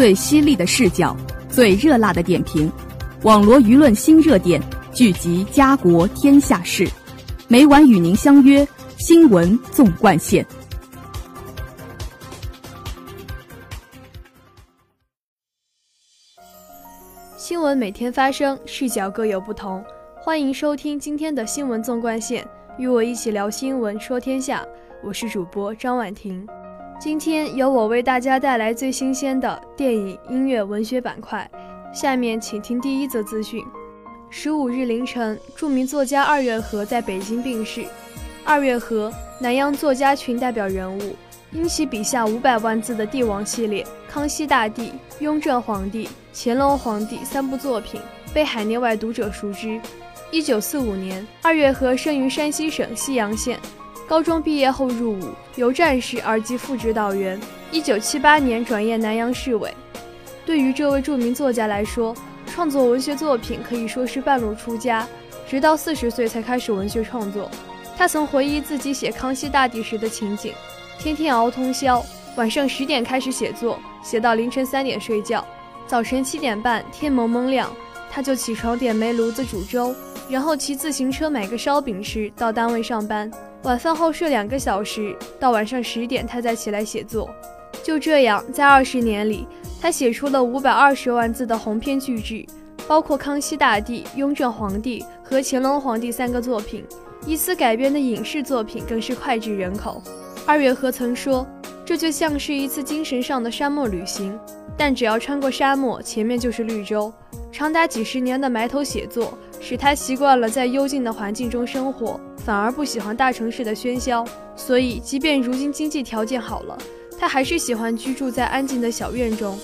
最犀利的视角，最热辣的点评，网罗舆论新热点，聚集家国天下事，每晚与您相约新闻纵贯线。新闻每天发生，视角各有不同。欢迎收听今天的新闻纵贯线，与我一起聊新闻，说天下。我是主播张婉婷。今天由我为大家带来最新鲜的电影、音乐、文学板块。下面请听第一则资讯：十五日凌晨，著名作家二月河在北京病逝。二月河，南洋作家群代表人物，因其笔下五百万字的帝王系列《康熙大帝》《雍正皇帝》《乾隆皇帝》三部作品被海内外读者熟知。一九四五年，二月河生于山西省昔阳县。高中毕业后入伍，由战士而及副指导员。一九七八年转业南阳市委。对于这位著名作家来说，创作文学作品可以说是半路出家，直到四十岁才开始文学创作。他曾回忆自己写《康熙大帝》时的情景：天天熬通宵，晚上十点开始写作，写到凌晨三点睡觉。早晨七点半，天蒙蒙亮，他就起床点煤炉子煮粥，然后骑自行车买个烧饼吃，到单位上班。晚饭后睡两个小时，到晚上十点他再起来写作。就这样，在二十年里，他写出了五百二十万字的鸿篇巨制，包括《康熙大帝》《雍正皇帝》和《乾隆皇帝》三个作品。以此改编的影视作品更是脍炙人口。二月河曾说：“这就像是一次精神上的沙漠旅行，但只要穿过沙漠，前面就是绿洲。”长达几十年的埋头写作，使他习惯了在幽静的环境中生活。反而不喜欢大城市的喧嚣，所以即便如今经济条件好了，他还是喜欢居住在安静的小院中，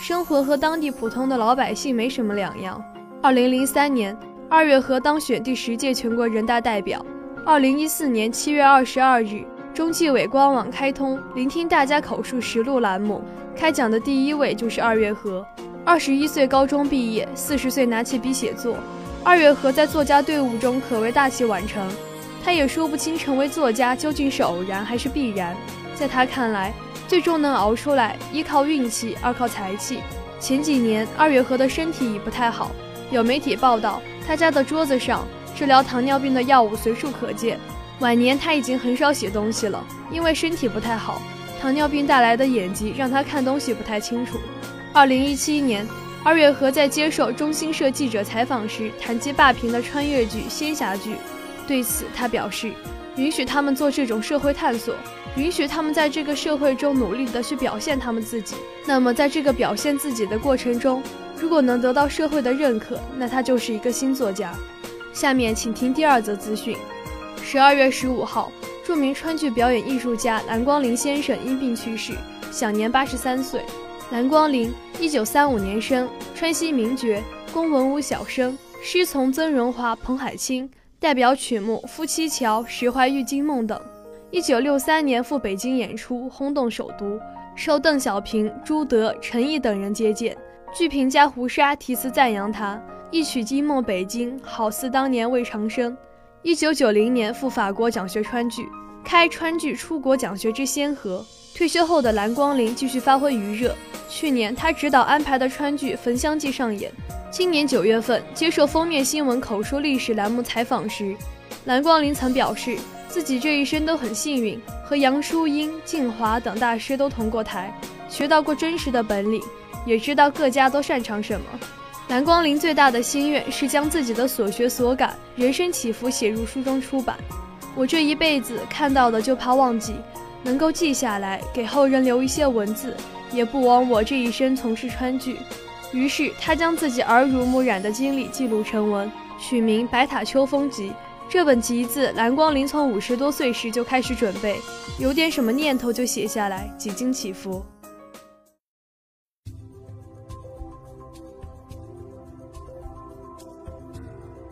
生活和当地普通的老百姓没什么两样。二零零三年，二月河当选第十届全国人大代表。二零一四年七月二十二日，中纪委官网开通“聆听大家口述实录”栏目，开讲的第一位就是二月河。二十一岁高中毕业，四十岁拿起笔写作。二月河在作家队伍中可谓大器晚成。他也说不清成为作家究竟是偶然还是必然，在他看来，最终能熬出来，一靠运气，二靠才气。前几年，二月河的身体已不太好，有媒体报道，他家的桌子上治疗糖尿病的药物随处可见。晚年他已经很少写东西了，因为身体不太好，糖尿病带来的眼疾让他看东西不太清楚。二零一七年，二月河在接受中新社记者采访时谈及霸屏的穿越剧、仙侠剧。对此，他表示，允许他们做这种社会探索，允许他们在这个社会中努力的去表现他们自己。那么，在这个表现自己的过程中，如果能得到社会的认可，那他就是一个新作家。下面请听第二则资讯：十二月十五号，著名川剧表演艺术家蓝光林先生因病去世，享年八十三岁。蓝光林，一九三五年生，川西名角，宫文武小生，师从曾荣华、彭海清。代表曲目《夫妻桥》《石怀玉惊梦》等。一九六三年赴北京演出，轰动首都，受邓小平、朱德、陈毅等人接见。剧评家胡沙题词赞扬他：“一曲惊梦北京，好似当年魏长生。”一九九零年赴法国讲学川剧，开川剧出国讲学之先河。退休后的蓝光林继续发挥余热。去年他执导安排的川剧《焚香记》上演。今年九月份接受封面新闻口述历史栏目采访时，蓝光林曾表示，自己这一生都很幸运，和杨淑英、静华等大师都同过台，学到过真实的本领，也知道各家都擅长什么。蓝光林最大的心愿是将自己的所学所感、人生起伏写入书中出版。我这一辈子看到的就怕忘记，能够记下来，给后人留一些文字，也不枉我这一生从事川剧。于是，他将自己耳濡目染的经历记录成文，取名《白塔秋风集》。这本集子，蓝光林从五十多岁时就开始准备，有点什么念头就写下来，几经起伏。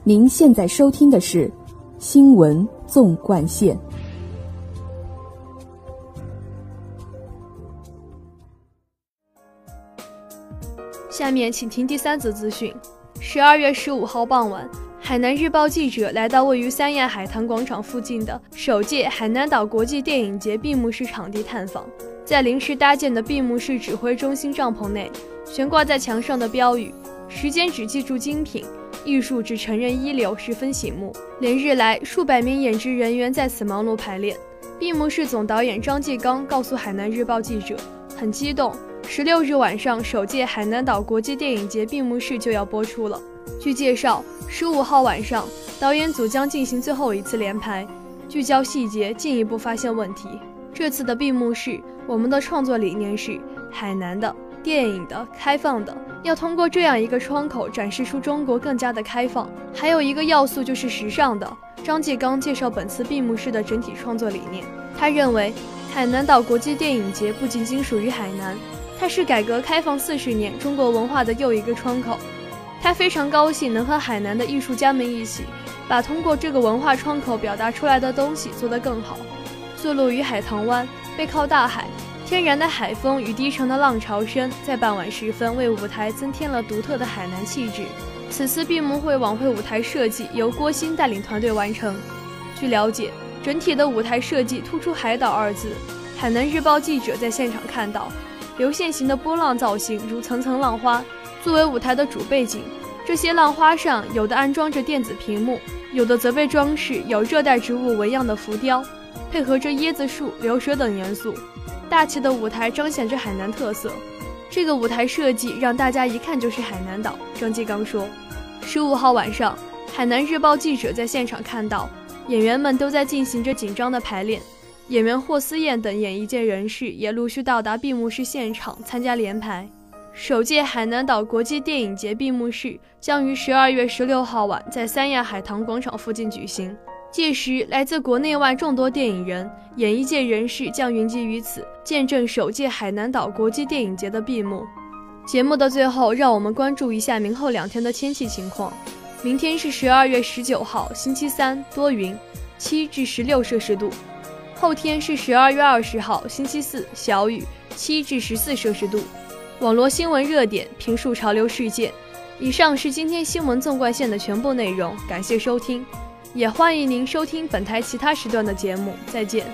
您现在收听的是《新闻纵贯线》。下面请听第三则资讯。十二月十五号傍晚，海南日报记者来到位于三亚海棠广场附近的首届海南岛国际电影节闭幕式场地探访。在临时搭建的闭幕式指挥中心帐篷内，悬挂在墙上的标语“时间只记住精品，艺术只承认一流”十分醒目。连日来，数百名演职人员在此忙碌排练。闭幕式总导演张继刚告诉海南日报记者，很激动。十六日晚上，首届海南岛国际电影节闭幕式就要播出了。据介绍，十五号晚上，导演组将进行最后一次连排，聚焦细节，进一步发现问题。这次的闭幕式，我们的创作理念是海南的、电影的、开放的，要通过这样一个窗口展示出中国更加的开放。还有一个要素就是时尚的。张继刚介绍本次闭幕式的整体创作理念，他认为海南岛国际电影节不仅仅属于海南。它是改革开放四十年中国文化的又一个窗口，他非常高兴能和海南的艺术家们一起，把通过这个文化窗口表达出来的东西做得更好。坐落于海棠湾，背靠大海，天然的海风与低沉的浪潮声，在傍晚时分为舞台增添了独特的海南气质。此次闭幕会晚会舞台设计由郭鑫带领团队完成。据了解，整体的舞台设计突出“海岛”二字。海南日报记者在现场看到。流线型的波浪造型如层层浪花，作为舞台的主背景。这些浪花上有的安装着电子屏幕，有的则被装饰有热带植物纹样的浮雕，配合着椰子树、流水等元素，大气的舞台彰显着海南特色。这个舞台设计让大家一看就是海南岛。张继刚说，十五号晚上，海南日报记者在现场看到，演员们都在进行着紧张的排练。演员霍思燕等演艺界人士也陆续到达闭幕式现场参加联排。首届海南岛国际电影节闭幕式将于十二月十六号晚在三亚海棠广场附近举行，届时来自国内外众多电影人、演艺界人士将云集于此，见证首届海南岛国际电影节的闭幕。节目的最后，让我们关注一下明后两天的天气情况。明天是十二月十九号，星期三，多云，七至十六摄氏度。后天是十二月二十号，星期四，小雨，七至十四摄氏度。网络新闻热点，评述潮流事件。以上是今天新闻纵贯线的全部内容，感谢收听，也欢迎您收听本台其他时段的节目。再见。